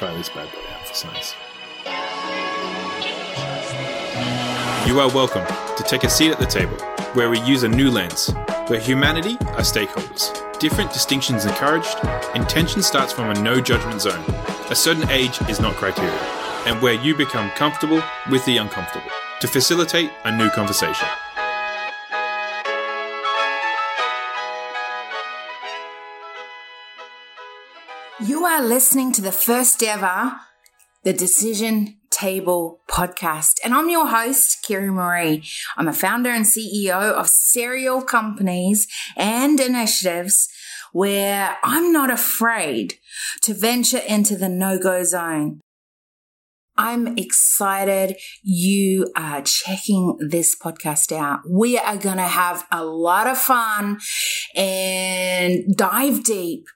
Try this bad boy out. You are welcome to take a seat at the table, where we use a new lens, where humanity are stakeholders. Different distinctions encouraged, intention starts from a no judgment zone. A certain age is not criteria, and where you become comfortable with the uncomfortable to facilitate a new conversation. You are listening to the first ever The Decision Table podcast. And I'm your host, Kiri-Maree. I'm a founder and CEO of serial companies and initiatives where I'm not afraid to venture into the no go zone. I'm excited you are checking this podcast out. We are going to have a lot of fun and dive deep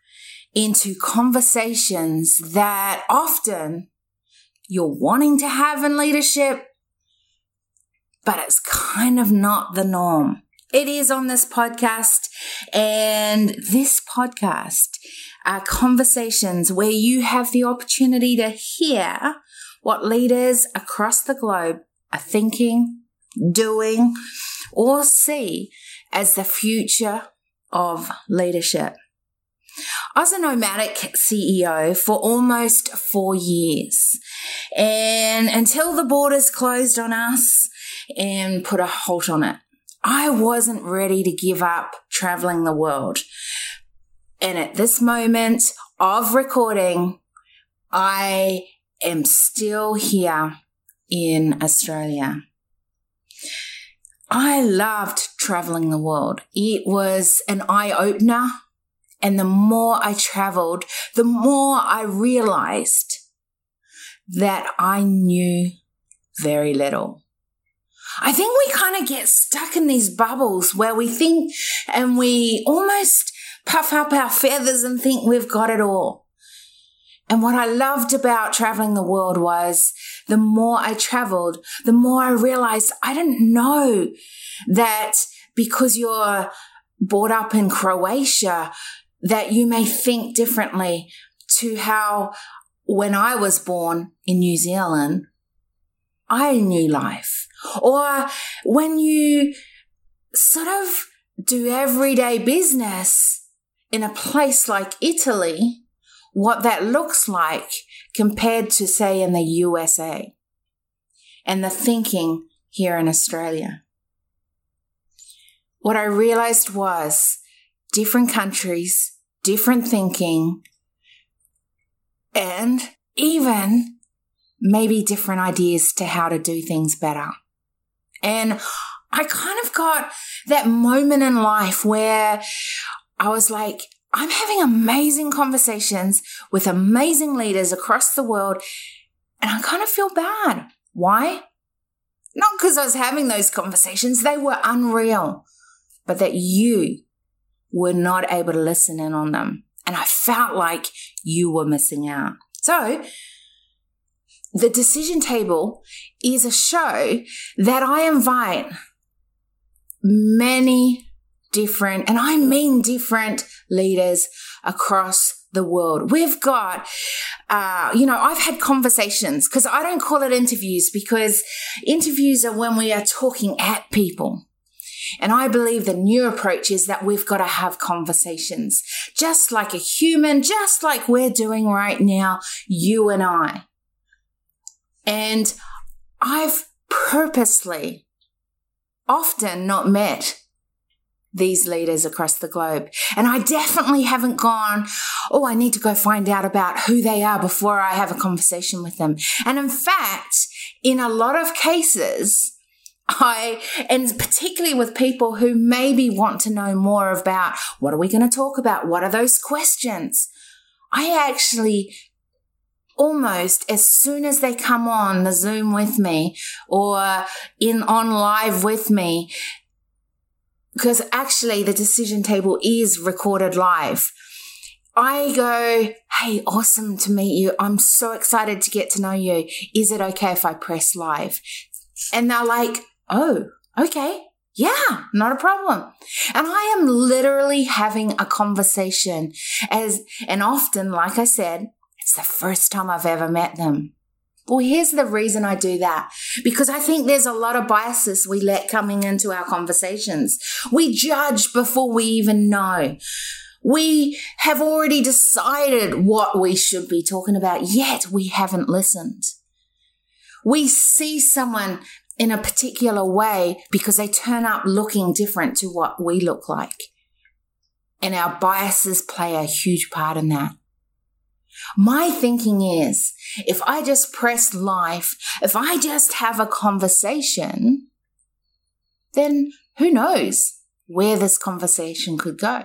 into conversations that often you're wanting to have in leadership, but it's kind of not the norm. It is on this podcast, and this podcast are conversations where you have the opportunity to hear what leaders across the globe are thinking, doing, or see as the future of leadership. I was a nomadic CEO for almost four years. And until the borders closed on us and put a halt on it, I wasn't ready to give up traveling the world. And at this moment of recording, I am still here in Australia. I loved traveling the world. It was an eye opener and the more I traveled, the more I realized that I knew very little. I think we kind of get stuck in these bubbles where we think and we almost puff up our feathers and think we've got it all. And what I loved about traveling the world was the more I traveled, the more I realized I didn't know that because you're brought up in Croatia, that you may think differently to how when I was born in New Zealand, I knew life. Or when you sort of do everyday business in a place like Italy, what that looks like compared to, say, in the USA and the thinking here in Australia. What I realized was different countries different thinking, and even maybe different ideas to how to do things better. And I kind of got that moment in life where I was like, I'm having amazing conversations with amazing leaders across the world, and I kind of feel bad. Why? Not because I was having those conversations, they were unreal, but that you were not able to listen in on them. And I felt like you were missing out. So, the decision table is a show that I invite many different, and I mean different leaders across the world. We've got, uh, you know, I've had conversations because I don't call it interviews because interviews are when we are talking at people. And I believe the new approach is that we've got to have conversations, just like a human, just like we're doing right now, you and I. And I've purposely often not met these leaders across the globe. And I definitely haven't gone, oh, I need to go find out about who they are before I have a conversation with them. And in fact, in a lot of cases, I, and particularly with people who maybe want to know more about what are we going to talk about? What are those questions? I actually almost as soon as they come on the Zoom with me or in on live with me, because actually the decision table is recorded live. I go, Hey, awesome to meet you. I'm so excited to get to know you. Is it okay if I press live? And they're like, Oh, okay. Yeah, not a problem. And I am literally having a conversation as, and often, like I said, It's the first time I've ever met them. Well, here's the reason I do that. Because I think there's a lot of biases we let coming into our conversations. We judge before we even know. We have already decided what we should be talking about, yet we haven't listened. We see someone in a particular way because they turn up looking different to what we look like. And our biases play a huge part in that. My thinking is if I just press life, if I just have a conversation, then who knows where this conversation could go?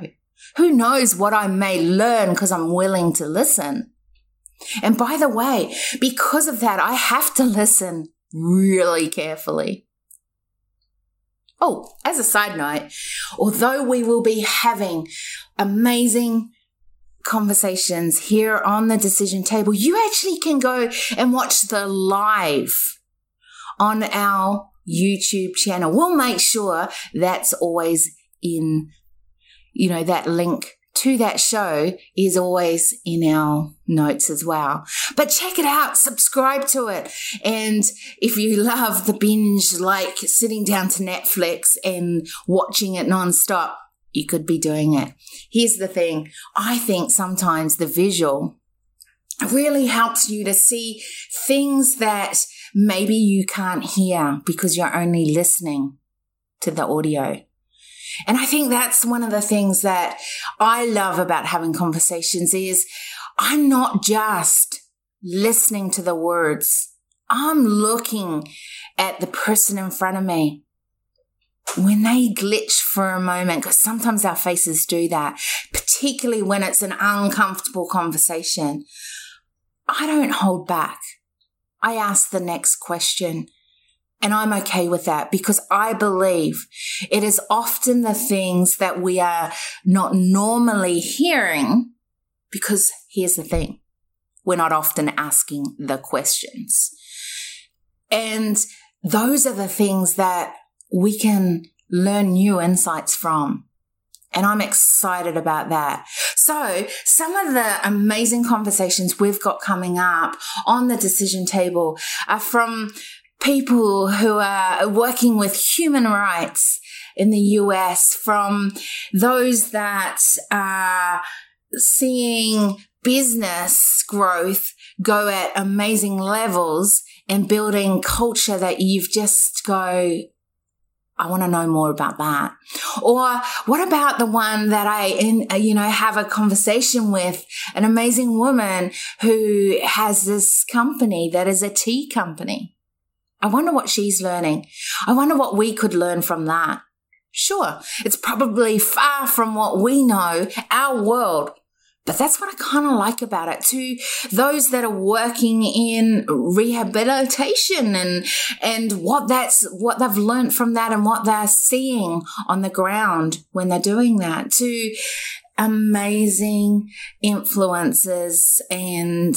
Who knows what I may learn because I'm willing to listen? And by the way, because of that, I have to listen really carefully. Oh, as a side note, although we will be having amazing conversations here on the decision table, you actually can go and watch the live on our YouTube channel. We'll make sure that's always in you know, that link to that show is always in our notes as well. But check it out, subscribe to it. And if you love the binge, like sitting down to Netflix and watching it nonstop, you could be doing it. Here's the thing. I think sometimes the visual really helps you to see things that maybe you can't hear because you're only listening to the audio. And I think that's one of the things that I love about having conversations is I'm not just listening to the words. I'm looking at the person in front of me. When they glitch for a moment, because sometimes our faces do that, particularly when it's an uncomfortable conversation, I don't hold back. I ask the next question. And I'm okay with that because I believe it is often the things that we are not normally hearing because here's the thing. We're not often asking the questions. And those are the things that we can learn new insights from. And I'm excited about that. So some of the amazing conversations we've got coming up on the decision table are from people who are working with human rights in the US, from those that are seeing business growth go at amazing levels and building culture that you've just go, I want to know more about that. Or what about the one that I, in, you know, have a conversation with an amazing woman who has this company that is a tea company I wonder what she's learning. I wonder what we could learn from that. Sure, it's probably far from what we know, our world, but that's what I kind of like about it. To those that are working in rehabilitation and and what that's what they've learned from that and what they're seeing on the ground when they're doing that. To amazing influences and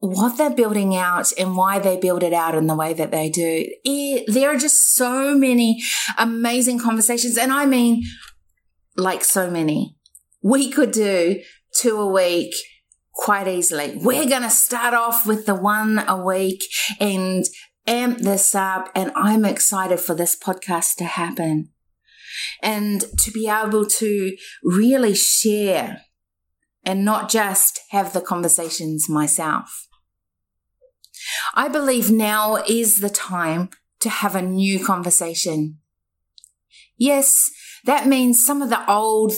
what they're building out and why they build it out in the way that they do. It, there are just so many amazing conversations. And I mean, like so many. We could do two a week quite easily. We're going to start off with the one a week and amp this up. And I'm excited for this podcast to happen and to be able to really share and not just have the conversations myself. I believe now is the time to have a new conversation. Yes, that means some of the old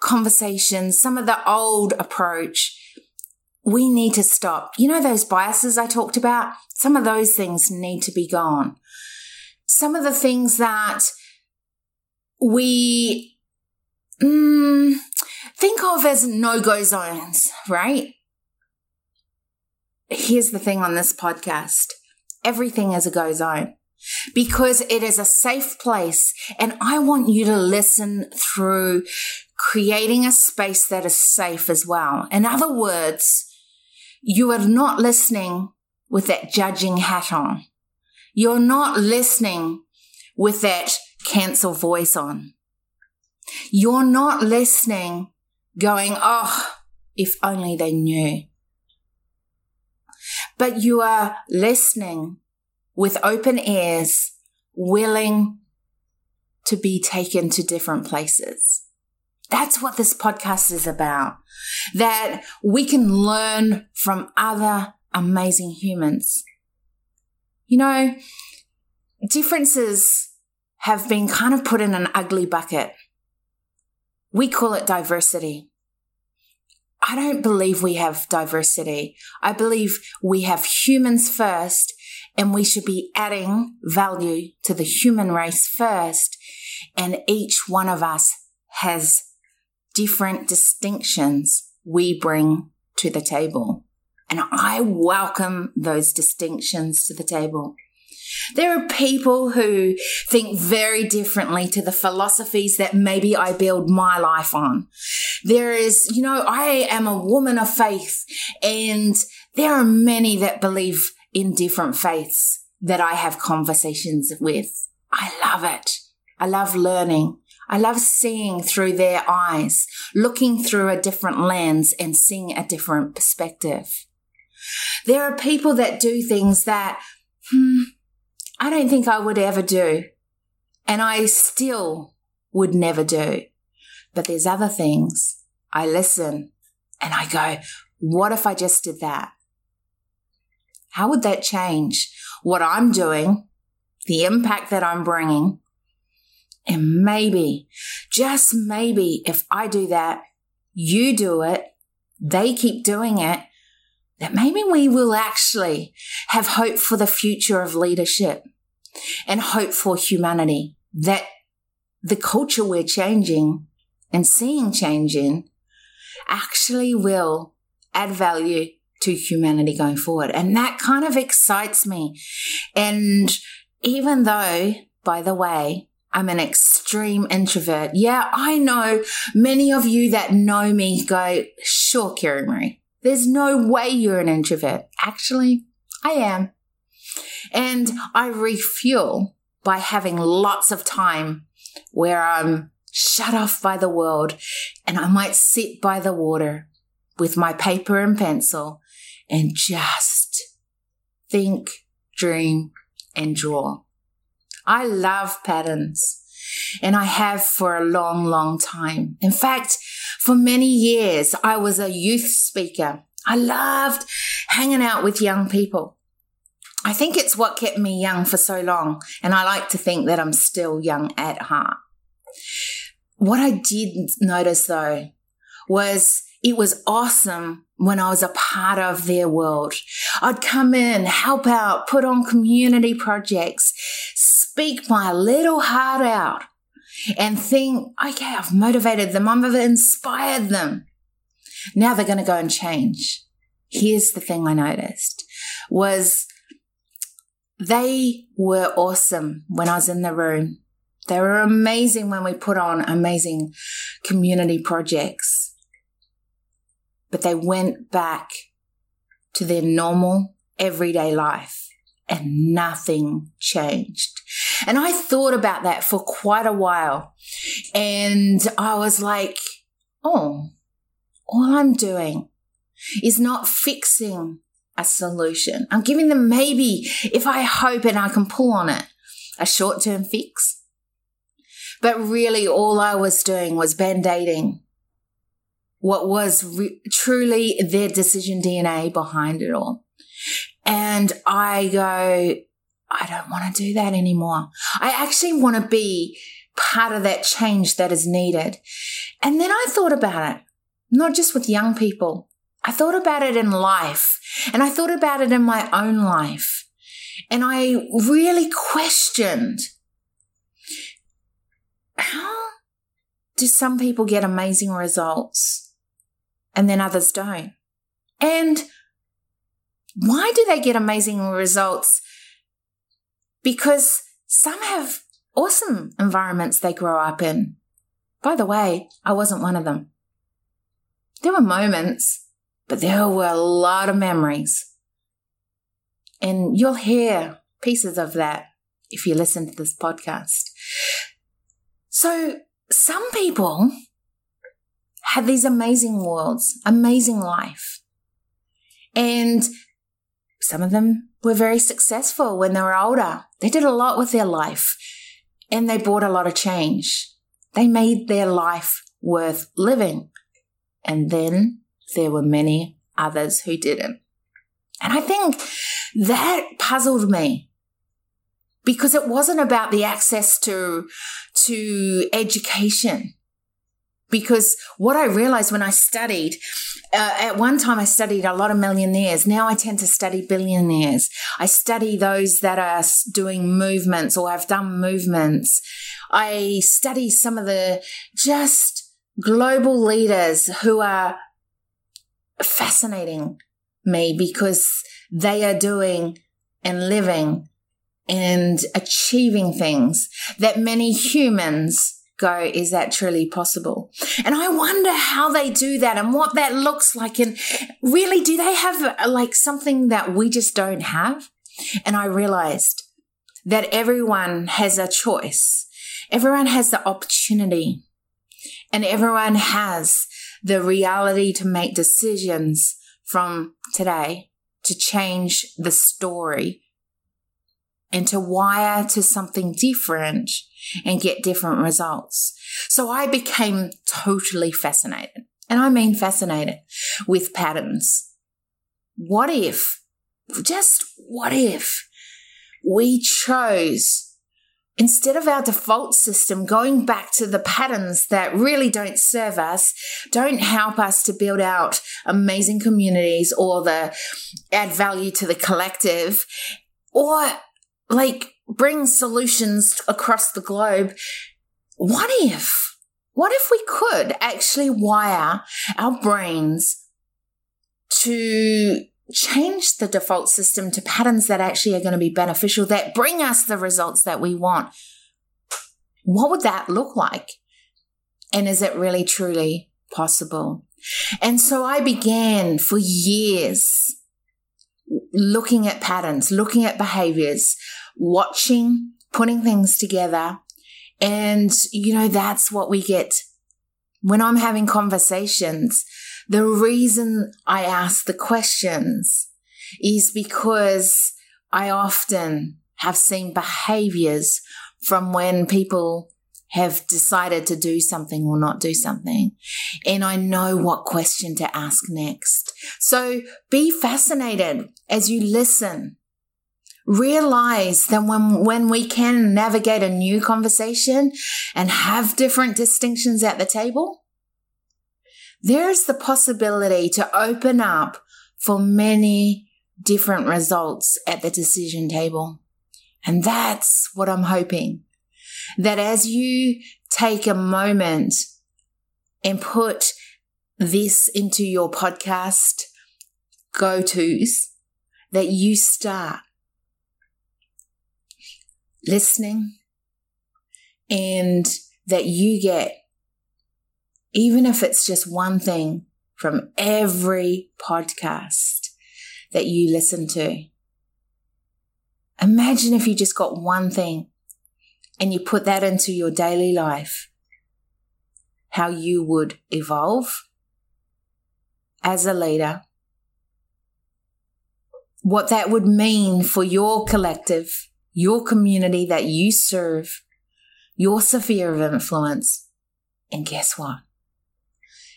conversations, some of the old approach, we need to stop. You know, those biases I talked about? Some of those things need to be gone. Some of the things that we mm, think of as no go zones, right? Here's the thing on this podcast everything is a go zone because it is a safe place. And I want you to listen through creating a space that is safe as well. In other words, you are not listening with that judging hat on. You're not listening with that cancel voice on. You're not listening going, oh, if only they knew. But you are listening with open ears, willing to be taken to different places. That's what this podcast is about. That we can learn from other amazing humans. You know, differences have been kind of put in an ugly bucket. We call it diversity. I don't believe we have diversity. I believe we have humans first and we should be adding value to the human race first. And each one of us has different distinctions we bring to the table. And I welcome those distinctions to the table. There are people who think very differently to the philosophies that maybe I build my life on. There is, you know, I am a woman of faith and there are many that believe in different faiths that I have conversations with. I love it. I love learning. I love seeing through their eyes, looking through a different lens and seeing a different perspective. There are people that do things that, hmm, I don't think I would ever do. And I still would never do. But there's other things I listen and I go, what if I just did that? How would that change what I'm doing, the impact that I'm bringing? And maybe, just maybe, if I do that, you do it, they keep doing it, that maybe we will actually have hope for the future of leadership and hope for humanity that the culture we're changing and seeing changing actually will add value to humanity going forward. And that kind of excites me. And even though, by the way, I'm an extreme introvert. Yeah, I know many of you that know me go, sure, Kiri-Maree, there's no way you're an introvert. Actually, I am. And I refuel by having lots of time where I'm shut off by the world and I might sit by the water with my paper and pencil and just think, dream, and draw. I love patterns and I have for a long, long time. In fact, for many years, I was a youth speaker. I loved hanging out with young people. I think it's what kept me young for so long. And I like to think that I'm still young at heart. What I did notice though was it was awesome when I was a part of their world. I'd come in, help out, put on community projects, speak my little heart out and think, okay, I've motivated them. I've inspired them. Now they're going to go and change. Here's the thing I noticed was they were awesome when I was in the room. They were amazing when we put on amazing community projects. But they went back to their normal everyday life and nothing changed. And I thought about that for quite a while. And I was like, oh, all I'm doing is not fixing a solution. I'm giving them maybe, if I hope and I can pull on it, a short term fix. But really, all I was doing was band aiding what was re- truly their decision DNA behind it all. And I go, I don't want to do that anymore. I actually want to be part of that change that is needed. And then I thought about it, not just with young people, I thought about it in life and I thought about it in my own life. And I really questioned how do some people get amazing results and then others don't? And why do they get amazing results? Because some have awesome environments they grow up in. By the way, I wasn't one of them. There were moments but there were a lot of memories. And you'll hear pieces of that if you listen to this podcast. So some people had these amazing worlds, amazing life. And some of them were very successful when they were older. They did a lot with their life and they brought a lot of change. They made their life worth living. And then there were many others who didn't. And I think that puzzled me because it wasn't about the access to, to education. Because what I realized when I studied, uh, at one time I studied a lot of millionaires. Now I tend to study billionaires. I study those that are doing movements or have done movements. I study some of the just global leaders who are fascinating me because they are doing and living and achieving things that many humans go, is that truly possible? And I wonder how they do that and what that looks like. And really, do they have uh, like something that we just don't have? And I realized that everyone has a choice. Everyone has the opportunity and everyone has the reality to make decisions from today to change the story and to wire to something different and get different results. So I became totally fascinated. And I mean fascinated with patterns. What if, just what if we chose instead of our default system going back to the patterns that really don't serve us, don't help us to build out amazing communities or the add value to the collective or like bring solutions across the globe. What if, what if we could actually wire our brains to change the default system to patterns that actually are going to be beneficial, that bring us the results that we want? What would that look like? And is it really truly possible? And so I began for years looking at patterns, looking at behaviors, watching, putting things together. And, you know, that's what we get when I'm having conversations. The reason I ask the questions is because I often have seen behaviors from when people have decided to do something or not do something. And I know what question to ask next. So be fascinated as you listen. Realize that when, when we can navigate a new conversation and have different distinctions at the table, there's the possibility to open up for many different results at the decision table. And that's what I'm hoping that as you take a moment and put this into your podcast go tos, that you start listening and that you get, even if it's just one thing from every podcast that you listen to. Imagine if you just got one thing and you put that into your daily life, how you would evolve as a leader, what that would mean for your collective, your community that you serve, your sphere of influence. And guess what?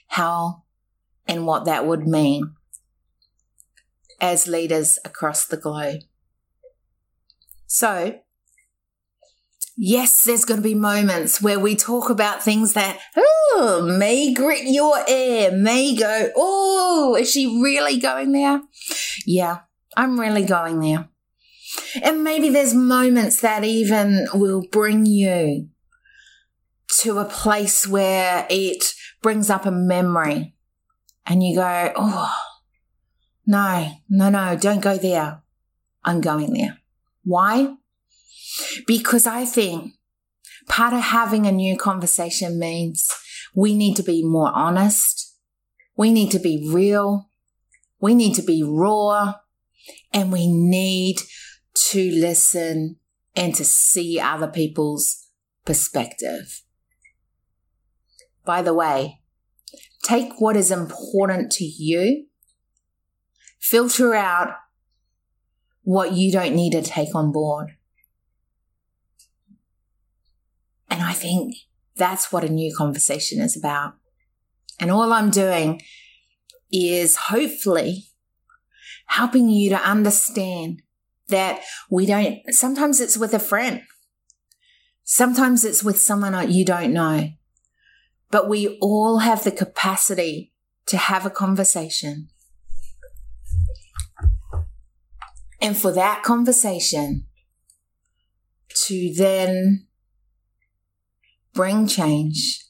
How and what that would mean as leaders across the globe. So, yes, there's going to be moments where we talk about things that, oh, may grit your ear, may go, oh, is she really going there? Yeah, I'm really going there. And maybe there's moments that even will bring you to a place where it brings up a memory and you go, oh, no, no, no, don't go there. I'm going there. Why? Because I think part of having a new conversation means we need to be more honest. We need to be real. We need to be raw and we need to listen and to see other people's perspective. By the way, take what is important to you, filter out what you don't need to take on board. And I think that's what a new conversation is about. And all I'm doing is hopefully helping you to understand that we don't, sometimes it's with a friend. Sometimes it's with someone you don't know, but we all have the capacity to have a conversation. And for that conversation to then bring change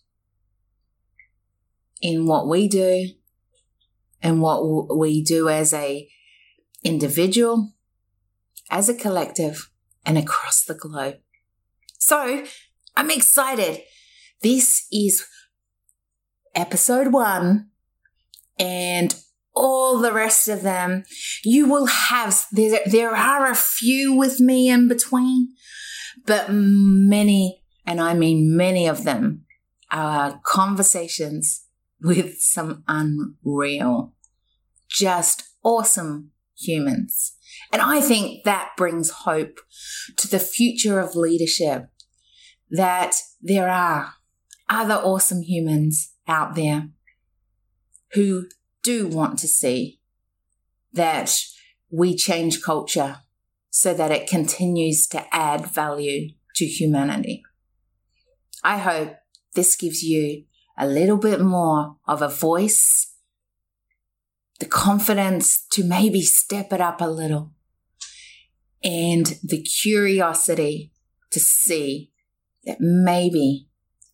in what we do and what we do as a individual, as a collective, and across the globe. So I'm excited. This is episode one and all the rest of them you will have there, are a few with me in between but many and i mean many of them are conversations with some unreal just awesome humans. And i think that brings hope to the future of leadership that there are other awesome humans out there who do want to see that we change culture so that it continues to add value to humanity. I hope this gives you a little bit more of a voice, the confidence to maybe step it up a little, and the curiosity to see that maybe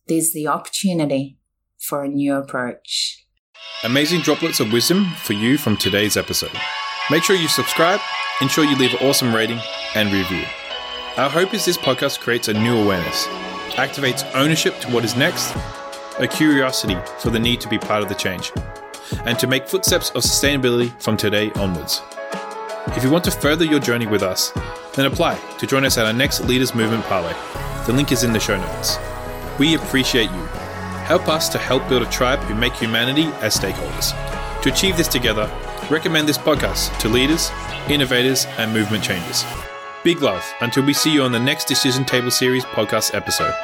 there's the opportunity for a new approach. Amazing droplets of wisdom for you from today's episode. Make sure you subscribe, ensure you leave an awesome rating and review. Our hope is this podcast creates a new awareness, activates ownership to what is next, a curiosity for the need to be part of the change, and to make footsteps of sustainability from today onwards. If you want to further your journey with us, then apply to join us at our next Leaders Movement Parlay. The link is in the show notes. We appreciate you Help us to help build a tribe who make humanity as stakeholders. To achieve this together, recommend this podcast to leaders, innovators, and movement changers. Big love until we see you on the next Decision Table Series podcast episode.